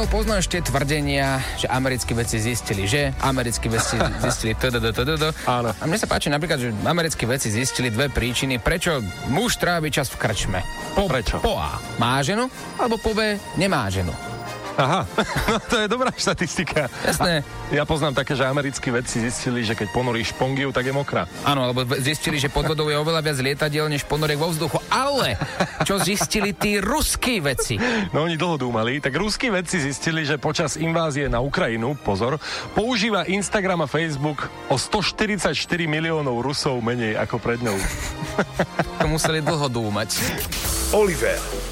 Samuel, poznáš tie tvrdenia, že americkí vedci zistili, že americkí vedci zistili tdd. Áno. A mne sa páči napríklad, že americkí vedci zistili dve príčiny, prečo muž trávi čas v krčme. Po, Prečo? Po A. Má ženu, alebo po B. Nemá ženu. Aha, no to je dobrá štatistika. Jasné. Ja poznám také, že americkí vedci zistili, že keď ponoríš špongiu, tak je mokrá. Áno, alebo zistili, že pod vodou je oveľa viac lietadiel než ponoriek vo vzduchu. Ale čo zistili tí ruskí vedci? No oni dlho dúmali, tak ruskí vedci zistili, že počas invázie na Ukrajinu, pozor, používa Instagram a Facebook o 144 miliónov Rusov menej ako pred ňou. To museli dlho dúmať. Oliver,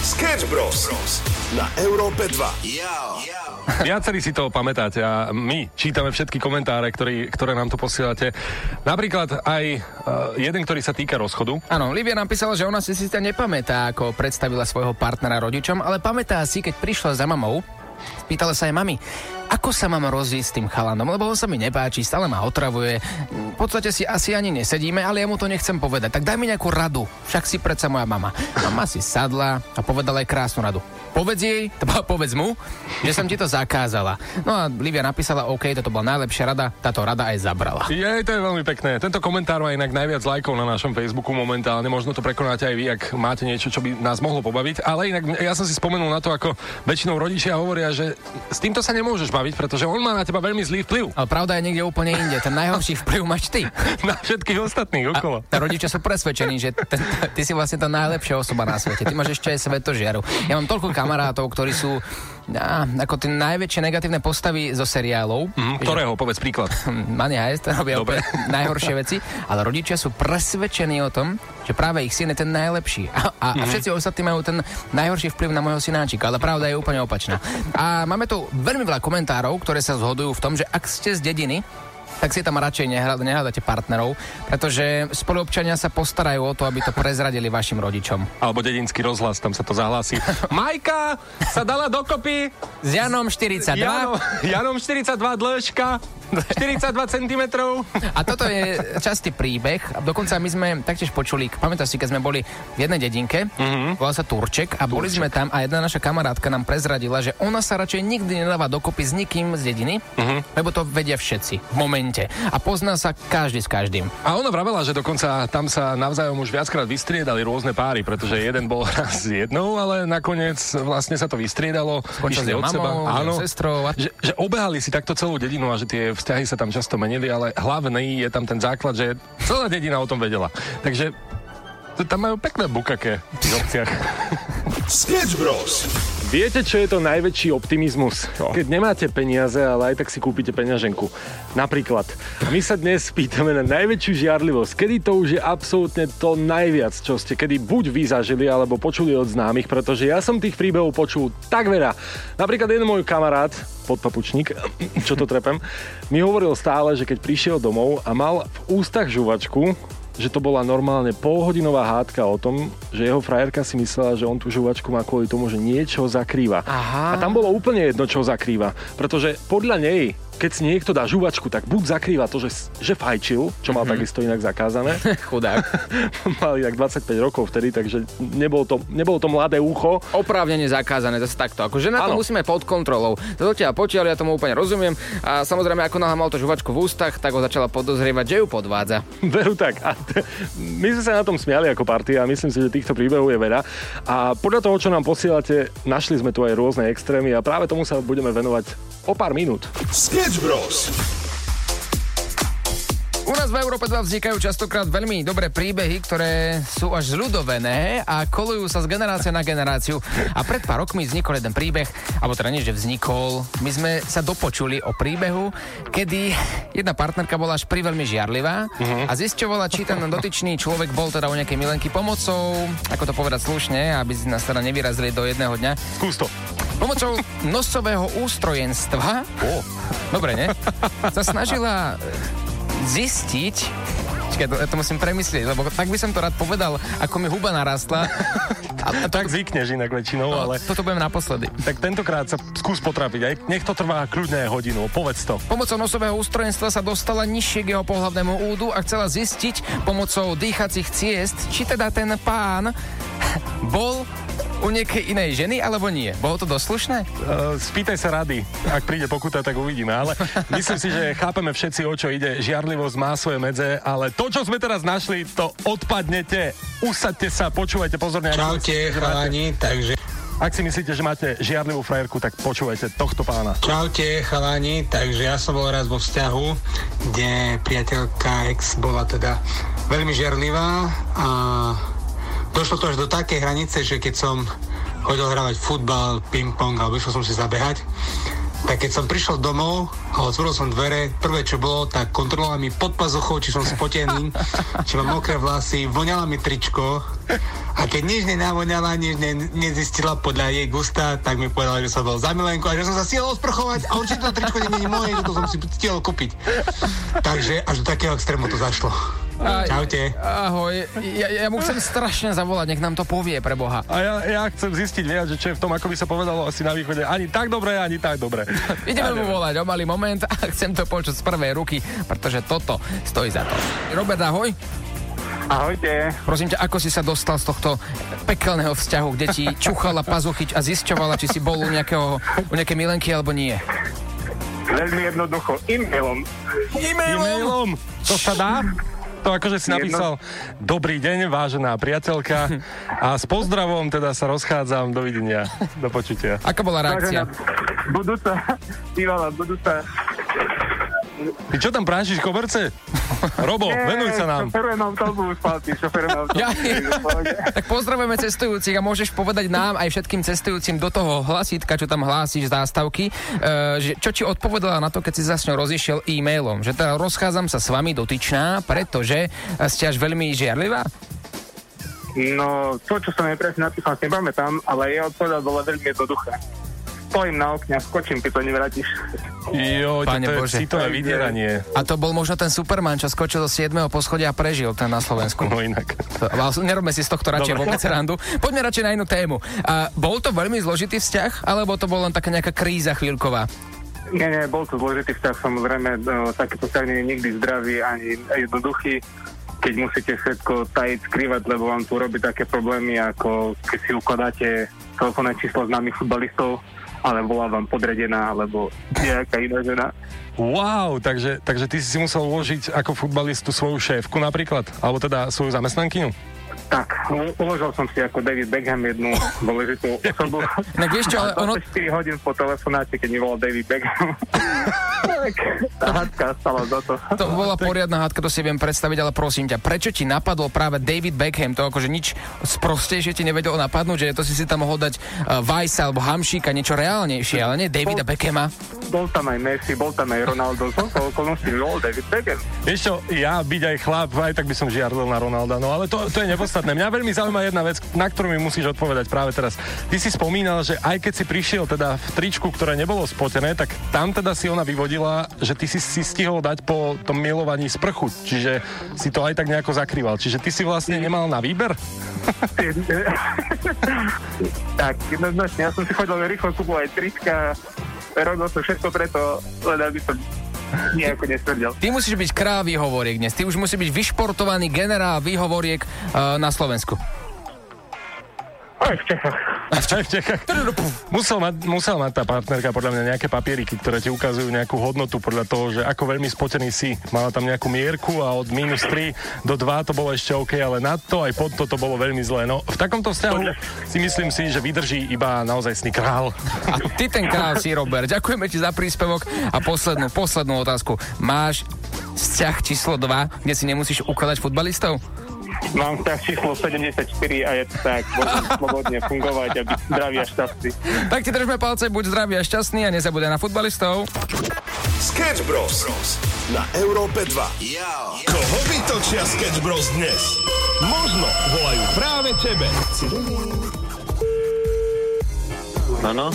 Sketch Bros. na Európe 2. Viacerí si to pamätáte a my čítame všetky komentáre, ktorý, ktoré nám tu posielate. Napríklad aj uh, jeden, ktorý sa týka rozchodu. Áno, Livia napísala, že ona si síce nepamätá, ako predstavila svojho partnera rodičom, ale pamätá si, keď prišla za mamou, spýtala sa aj mami, ako sa mám rozísť s tým chalanom, lebo on sa mi nepáči, stále ma otravuje. V podstate si asi ani nesedíme, ale ja mu to nechcem povedať. Tak daj mi nejakú radu, však si predsa moja mama. Mama si sadla a povedala aj krásnu radu. Povedz jej, bola povedz mu, že som ti to zakázala. No a Livia napísala, OK, toto bola najlepšia rada, táto rada aj zabrala. Je, to je veľmi pekné. Tento komentár má inak najviac lajkov na našom Facebooku momentálne. Možno to prekonáte aj vy, ak máte niečo, čo by nás mohlo pobaviť. Ale inak ja som si spomenul na to, ako väčšinou rodičia hovoria, že s týmto sa nemôžeš baviť, pretože on má na teba veľmi zlý vplyv. Ale pravda je niekde úplne inde. Ten najhorší vplyv máš ty. Na všetkých ostatných okolo. A rodičia sú presvedčení, že ten, ty si vlastne tá najlepšia osoba na svete. Ty máš ešte aj svetožiaru. Ja mám toľko kamarátov, ktorí sú á, ako tie najväčšie negatívne postavy zo seriálov. Mm, ktorého, povedz príklad. Money Heist, robia Dobre. najhoršie veci, ale rodičia sú presvedčení o tom, že práve ich syn je ten najlepší. A, a, a všetci ostatní majú ten najhorší vplyv na môjho synáčika, ale pravda je úplne opačná. A máme tu veľmi veľa komentárov, ktoré sa zhodujú v tom, že ak ste z dediny, tak si tam radšej nehľad- nehľadáte partnerov, pretože spoluobčania sa postarajú o to, aby to prezradili vašim rodičom. Alebo dedinský rozhlas, tam sa to zahlási. Majka sa dala dokopy S Janom 42. Janom, Janom 42 dĺžka, 42 cm. A toto je častý príbeh. Dokonca my sme taktiež počuli, pamätáš si, keď sme boli v jednej dedinke, mm-hmm. volá sa Turček, a boli sme tam a jedna naša kamarátka nám prezradila, že ona sa radšej nikdy nedáva dokopy s nikým z dediny, mm-hmm. lebo to vedia všetci v momente. A pozná sa každý s každým. A ona vravela, že dokonca tam sa navzájom už viackrát vystriedali rôzne páry, pretože jeden bol raz s jednou, ale nakoniec vlastne sa to vystriedalo. Skončil s išli jeho od seba. mamou, s Áno, sestrou a- že, že obehali si takto celú dedinu a že tie vzťahy sa tam často menili, ale hlavný je tam ten základ, že celá dedina o tom vedela. Takže tam majú pekné bukake v tých obciach. Sketch Bros. Viete, čo je to najväčší optimizmus? Keď nemáte peniaze, ale aj tak si kúpite peňaženku. Napríklad, my sa dnes pýtame na najväčšiu žiarlivosť. Kedy to už je absolútne to najviac, čo ste kedy buď vy zažili, alebo počuli od známych, pretože ja som tých príbehov počul tak veľa. Napríklad jeden môj kamarát, podpapučník, čo to trepem, mi hovoril stále, že keď prišiel domov a mal v ústach žuvačku, že to bola normálne polhodinová hádka o tom, že jeho frajerka si myslela, že on tú žuvačku má kvôli tomu, že niečo zakrýva. Aha. A tam bolo úplne jedno, čo zakrýva. Pretože podľa nej, keď si niekto dá žuvačku, tak buď zakrýva to, že, že fajčil, čo mal mm-hmm. takisto inak zakázané. Chudák. mal inak 25 rokov vtedy, takže nebolo to, nebolo to mladé ucho. Oprávnene zakázané, zase takto. Akože na to musíme pod kontrolou. To ťa potiaľ, ja tomu úplne rozumiem. A samozrejme, ako náhle mal to žuvačku v ústach, tak ho začala podozrievať, že ju podvádza. Veru tak. A t- my sme sa na tom smiali ako partia a myslím si, že týchto príbehov je veľa. A podľa toho, čo nám posielate, našli sme tu aj rôzne extrémy a práve tomu sa budeme venovať o pár minút. Sketch Bros. U nás v Európe 2 vznikajú častokrát veľmi dobré príbehy, ktoré sú až zľudovené a kolujú sa z generácie na generáciu. A pred pár rokmi vznikol jeden príbeh, alebo teda nie, že vznikol. My sme sa dopočuli o príbehu, kedy jedna partnerka bola až pri veľmi žiarlivá a zisťovala, či ten dotyčný človek bol teda u nejakej milenky pomocou, ako to povedať slušne, aby nás teda nevyrazili do jedného dňa. Skús to. Pomocou nosového ústrojenstva, oh. dobre, ne? Sa snažila e, zistiť, Počkaj, to, to musím premyslieť, lebo tak by som to rád povedal, ako mi huba narastla. A, a tak zvykneš inak väčšinou, no, ale... Toto budem naposledy. Tak tentokrát sa skús potrapiť, aj nech to trvá kľudne hodinu, povedz to. Pomocou nosového ústrojenstva sa dostala nižšie k jeho pohľavnému údu a chcela zistiť pomocou dýchacích ciest, či teda ten pán bol u niekej inej ženy, alebo nie? Bolo to doslušné? Uh, spýtaj sa rady. Ak príde pokuta, tak uvidíme. Ale myslím si, že chápeme všetci, o čo ide. Žiarlivosť má svoje medze, ale to, čo sme teraz našli, to odpadnete. Usaďte sa, počúvajte pozorne. Čaute, chalani, takže... Ak si myslíte, že máte žiarlivú frajerku, tak počúvajte tohto pána. Čaute, chalani, takže ja som bol raz vo vzťahu, kde priateľka ex bola teda veľmi žiarlivá a došlo to až do takej hranice, že keď som chodil hravať futbal, ping-pong alebo išiel som si zabehať, tak keď som prišiel domov a otvoril som dvere, prvé čo bolo, tak kontrolovala mi pod pazuchou, či som spotený, či mám mokré vlasy, voňala mi tričko a keď nič nenavoňala, nič ne, nezistila podľa jej gusta, tak mi povedala, že som bol za milenku a že som sa stihol osprchovať a určite to tričko nie je moje, že to som si stihol kúpiť. Takže až do takého extrému to zašlo. A, Čaute. Ahoj. Ja, ja mu chcem strašne zavolať, nech nám to povie pre Boha. A ja, ja chcem zistiť viac, že čo je v tom, ako by sa povedalo asi na východe. Ani tak dobre, ani tak dobre. Ideme mu volať o malý moment a chcem to počuť z prvej ruky, pretože toto stojí za to. Robert, ahoj. Ahojte. Prosím ťa, ako si sa dostal z tohto pekelného vzťahu, kde ti čuchala pazuchyť a zisťovala, či si bol u, nejakého, u nejaké milenky alebo nie? Veľmi jednoducho, e-mailom. E-mailom? E-mailom? To sa dá? To akože si napísal Dobrý deň, vážená priateľka a s pozdravom teda sa rozchádzam. Dovidenia. Do počutia. Aká bola reakcia? Budúca, bývala budúca Ty čo tam prášiš koberce? Robo, Nie, venuj sa nám. Šoferujem autobus, Palty, šoferujem autobus. Ja, tak pozdravujeme cestujúcich a môžeš povedať nám aj všetkým cestujúcim do toho hlasítka, čo tam hlásíš zástavky, uh, že čo ti odpovedala na to, keď si s ňou rozišiel e-mailom. Že teda rozchádzam sa s vami dotyčná, pretože ste až veľmi žiarlivá? No, to, čo som jej presne napísal, si nepamätám, ale jej odpovedal bolo veľmi jednoduché stojím na okne a skočím, keď to nevrátiš. Jo, Pane to Bože. je citové vydieranie. A to bol možno ten Superman, čo skočil zo 7. poschodia a prežil ten na Slovensku. No inak. nerobme si z tohto radšej Dobre. vôbec randu. Poďme radšej na inú tému. A bol to veľmi zložitý vzťah, alebo to bol len taká nejaká kríza chvíľková? Nie, nie, bol to zložitý vzťah, samozrejme, no, takýto vzťah nie je nikdy zdravý ani jednoduchý keď musíte všetko tajiť, skrývať, lebo vám tu robí také problémy, ako keď si ukladáte telefónne číslo známych futbalistov, ale bola vám podredená, alebo nejaká iná žena. Wow, takže, takže ty si musel uložiť ako futbalistu svoju šéfku napríklad, alebo teda svoju zamestnankyňu? Tak, uložil som si ako David Beckham jednu dôležitú osobu. No vieš čo, ale ono... 4 hodín po telefonáte, keď mi volal David Beckham. hádka stala za to. To bola poriadna hádka, to si viem predstaviť, ale prosím ťa, prečo ti napadol práve David Beckham? To akože nič sprostejšie ti nevedel napadnúť, že to si si tam mohol dať uh, Vajsa alebo Hamšíka, niečo reálnejšie, ale nie Davida bol, Beckhama. Bol tam aj Messi, bol tam aj Ronaldo, som sa okolností bol David Beckham. Vieš čo, ja byť aj chlap, aj tak by som žiarlil na Ronalda, no ale to, to je nepodstatné podstatné. Mňa veľmi zaujíma jedna vec, na ktorú mi musíš odpovedať práve teraz. Ty si spomínal, že aj keď si prišiel teda v tričku, ktoré nebolo spotené, tak tam teda si ona vyvodila, že ty si si stihol dať po tom milovaní sprchu, čiže si to aj tak nejako zakrýval. Čiže ty si vlastne nemal na výber? tak, jednoznačne. Ja som si chodil rýchlo kúpovať trička, robil som všetko preto, len aby som nejako nestvrdil. Ty musíš byť kráľ výhovoriek dnes. Ty už musí byť vyšportovaný generál výhovoriek uh, na Slovensku. Aj v Čechách. Aj v Čechách. Musel mať, musel mať tá partnerka podľa mňa nejaké papieriky, ktoré ti ukazujú nejakú hodnotu podľa toho, že ako veľmi spotený si. Mala tam nejakú mierku a od minus 3 do 2 to bolo ešte OK, ale na to aj pod to to bolo veľmi zlé. No v takomto vzťahu si myslím si, že vydrží iba naozaj sný král. A ty ten král si, Robert. Ďakujeme ti za príspevok a poslednú, poslednú otázku. Máš vzťah číslo 2, kde si nemusíš ukladať futbalistov? Mám vzťah číslo 74 a je to tak, môžem slobodne fungovať a byť zdravý a šťastný. Tak ti držme palce, buď zdravý a šťastný a nezabudaj na futbalistov. Sketch Bros. na Európe 2. Yo. Koho vytočia Sketch Bros dnes? Možno volajú práve tebe. Áno?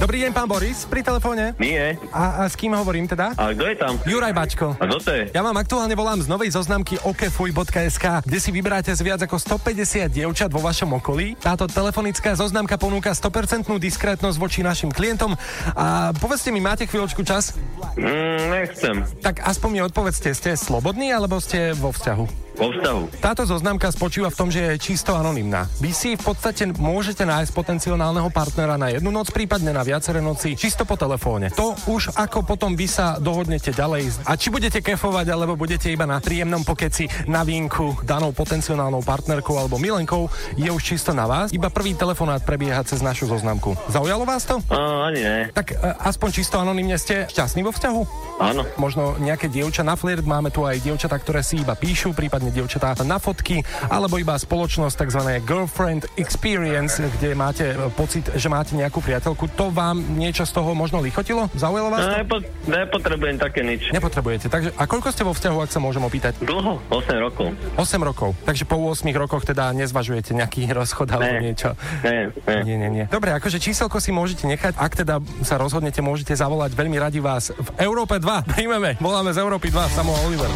Dobrý deň, pán Boris, pri telefóne. Nie. A, a s kým hovorím teda? A kto je tam? Juraj Bačko. A kto to je? Ja vám aktuálne volám z novej zoznamky okefuj.sk, kde si vyberáte z viac ako 150 dievčat vo vašom okolí. Táto telefonická zoznamka ponúka 100% diskrétnosť voči našim klientom. A povedzte mi, máte chvíľočku čas? Mm, nechcem. Tak aspoň mi odpovedzte, ste slobodní alebo ste vo vzťahu? Vo vzťahu. Táto zoznamka spočíva v tom, že je čisto anonymná. Vy si v podstate môžete nájsť potenciálneho partnera na jednu noc, prípadne na viaceré noci, čisto po telefóne. To už ako potom vy sa dohodnete ďalej. A či budete kefovať, alebo budete iba na príjemnom pokeci na vínku danou potenciálnou partnerkou alebo milenkou, je už čisto na vás. Iba prvý telefonát prebieha cez našu zoznamku. Zaujalo vás to? A, ani ne. Tak e, aspoň čisto anonymne ste šťastní vo vzťahu? Áno. Možno nejaké dievča na flirt, máme tu aj dievčatá, ktoré si iba píšu, prípadne dievčatá na fotky, alebo iba spoločnosť tzv. girlfriend experience, kde máte e, pocit, že máte nejakú priateľku. To vám niečo z toho možno lichotilo? Zaujalo vás to? Nepo, nepotrebujem také nič. Nepotrebujete. Takže, a koľko ste vo vzťahu, ak sa môžem opýtať? Dlho? 8 rokov. 8 rokov. Takže po 8 rokoch teda nezvažujete nejaký rozchod alebo Ne. niečo? Ne, ne. Nie, nie, nie. Dobre, akože číselko si môžete nechať. Ak teda sa rozhodnete, môžete zavolať. Veľmi radi vás v Európe 2. Príjmeme. Voláme z Európy 2. Samo Oliver.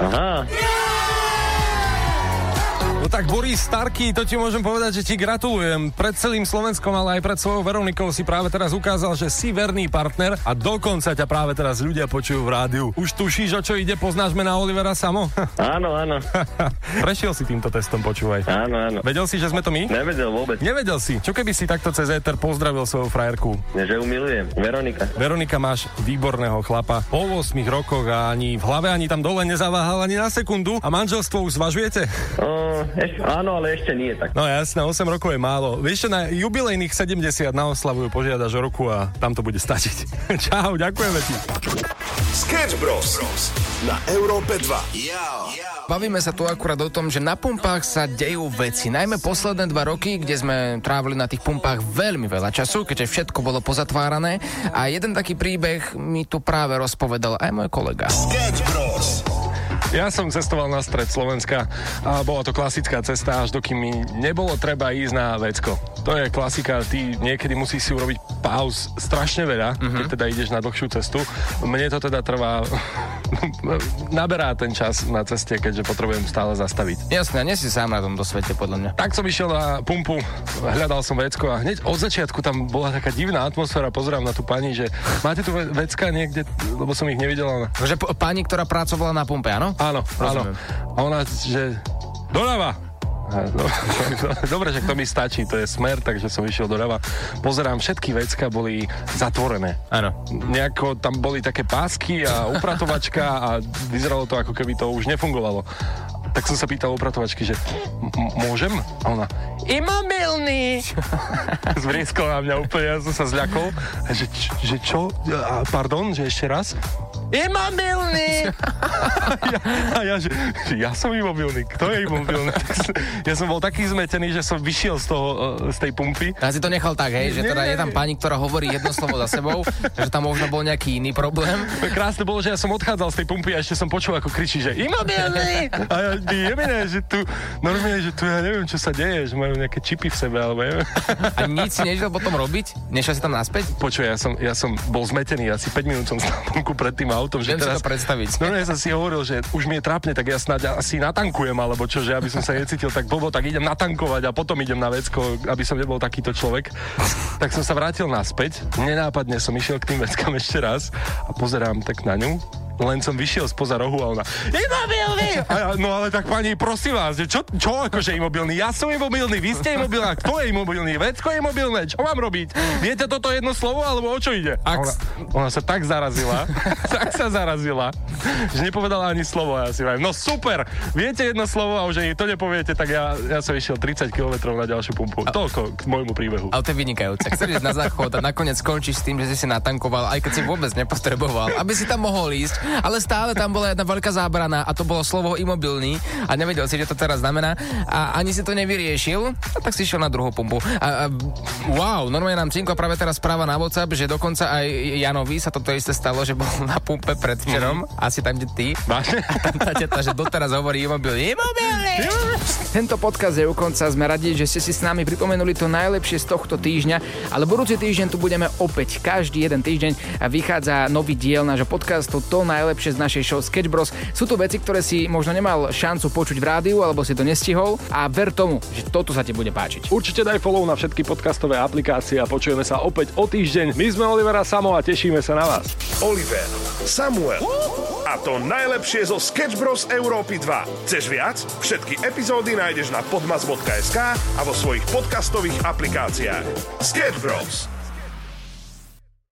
Aha. Tak Boris Starky, to ti môžem povedať, že ti gratulujem. Pred celým Slovenskom, ale aj pred svojou Veronikou si práve teraz ukázal, že si verný partner a dokonca ťa práve teraz ľudia počujú v rádiu. Už tušíš, o čo ide? Poznáš mena Olivera Samo? Áno, áno. Prešiel si týmto testom, počúvaj. Áno, áno. Vedel si, že sme to my? Nevedel vôbec, Nevedel si. Čo keby si takto cez éter pozdravil svoju frajerku? že ju milujem. Veronika. Veronika, máš výborného chlapa. Po 8 rokoch a ani v hlave, ani tam dole nezaváhal ani na sekundu. A manželstvo už zvažujete? O, eš, áno, ale ešte nie tak. No jasné, 8 rokov je málo. Vieš na jubilejných 70 na oslavu požiadaš o roku a tam to bude stačiť. Čau, ďakujeme ti. Sketch Bros. Na Európe 2. Bavíme sa tu akurát o tom, že na pumpách sa dejú veci. Najmä posledné dva roky, kde sme trávili na tých pumpách veľmi veľa času, keďže všetko bolo pozatvárané. A jeden taký príbeh mi tu práve rozpovedal aj môj kolega. Sketch Bros. Ja som cestoval na stred Slovenska a bola to klasická cesta, až dokým mi nebolo treba ísť na vecko. To je klasika, ty niekedy musíš si urobiť pauz strašne veľa, uh-huh. keď teda ideš na dlhšiu cestu. Mne to teda trvá, naberá ten čas na ceste, keďže potrebujem stále zastaviť. Jasné, nie si sám na tomto svete, podľa mňa. Tak som išiel na pumpu, hľadal som vecko a hneď od začiatku tam bola taká divná atmosféra. Pozerám na tú pani, že máte tu ve- vecka niekde, lebo som ich nevidela. Že p- pani, ktorá pracovala na pumpe, áno? Áno, áno. A ona, že doľava. Dobre, že to mi stačí, to je smer, takže som išiel doľava. Pozerám, všetky vecka boli zatvorené. Áno. Nejako tam boli také pásky a upratovačka a vyzeralo to, ako keby to už nefungovalo. Tak som sa pýtal upratovačky, že m- môžem? A ona, imobilný! Zvrieskol na mňa úplne, ja som sa zľakol. Že, že čo? A, pardon, že ešte raz? Imobilný! ja, a ja, že, ja som imobilný, kto je imobilný? Ja som bol taký zmetený, že som vyšiel z, toho, e, z tej pumpy. Ja si to nechal tak, hej, že teda je tam pani, ktorá hovorí jedno slovo za sebou, že tam možno bol nejaký iný problém. Krásne bolo, že ja som odchádzal z tej pumpy a ešte som počul, ako kričí, že imobilný! A ja, jemine, že tu, normálne, že tu ja neviem, čo sa deje, že majú nejaké čipy v sebe, alebo neviem. A nič si nešiel potom robiť? Nešiel si tam naspäť? Počuj, ja som, ja som bol zmetený, asi 5 minút som stal vonku pred tým autom, že Viem si teraz... to predstaviť. No ja som si hovoril, že už mi je trápne, tak ja snáď asi natankujem, alebo čo, že aby som sa necítil tak blbo, tak idem natankovať a potom idem na vecko, aby som nebol takýto človek. Tak som sa vrátil naspäť, nenápadne som išiel k tým veckám ešte raz a pozerám tak na ňu len som vyšiel spoza rohu a ona Imobilný! A ja, no ale tak pani, prosím vás, čo, čo akože imobilný? Ja som imobilný, vy ste imobilná, kto je imobilný? Vecko je imobilné, čo mám robiť? Viete toto jedno slovo, alebo o čo ide? A Ona, ona sa tak zarazila, tak sa zarazila, že nepovedala ani slovo. A ja si vravím, no super, viete jedno slovo a už ani to nepoviete, tak ja, ja som išiel 30 km na ďalšiu pumpu. Toľko k môjmu príbehu. Ale to je vynikajúce. Chceš ísť na záchod a nakoniec skončíš s tým, že si si natankoval, aj keď si vôbec nepotreboval, aby si tam mohol ísť ale stále tam bola jedna veľká zábrana a to bolo slovo imobilný a nevedel si, čo to teraz znamená a ani si to nevyriešil, a tak si šiel na druhú pumpu. A, a, wow, normálne nám Cinko práve teraz správa na WhatsApp, že dokonca aj Janovi sa toto isté stalo, že bol na pumpe predvčerom, mm. asi tam, kde ty. Vážne? A tam tá teta, že doteraz hovorí imobilný. Imobilný! Tento podcast je u konca. Sme radi, že ste si s nami pripomenuli to najlepšie z tohto týždňa, ale budúci týždeň tu budeme opäť. Každý jeden týždeň a vychádza nový diel nášho podcastu To najlepšie z našej show Sketch Bros. Sú to veci, ktoré si možno nemal šancu počuť v rádiu alebo si to nestihol a ver tomu, že toto sa ti bude páčiť. Určite daj follow na všetky podcastové aplikácie a počujeme sa opäť o týždeň. My sme Oliver a Samo a tešíme sa na vás. Oliver, Samuel a to najlepšie zo Sketch Bros. Európy 2. Chceš viac? Všetky epizódy nájdeš na podmas.sk a vo svojich podcastových aplikáciách. Sketch Bros.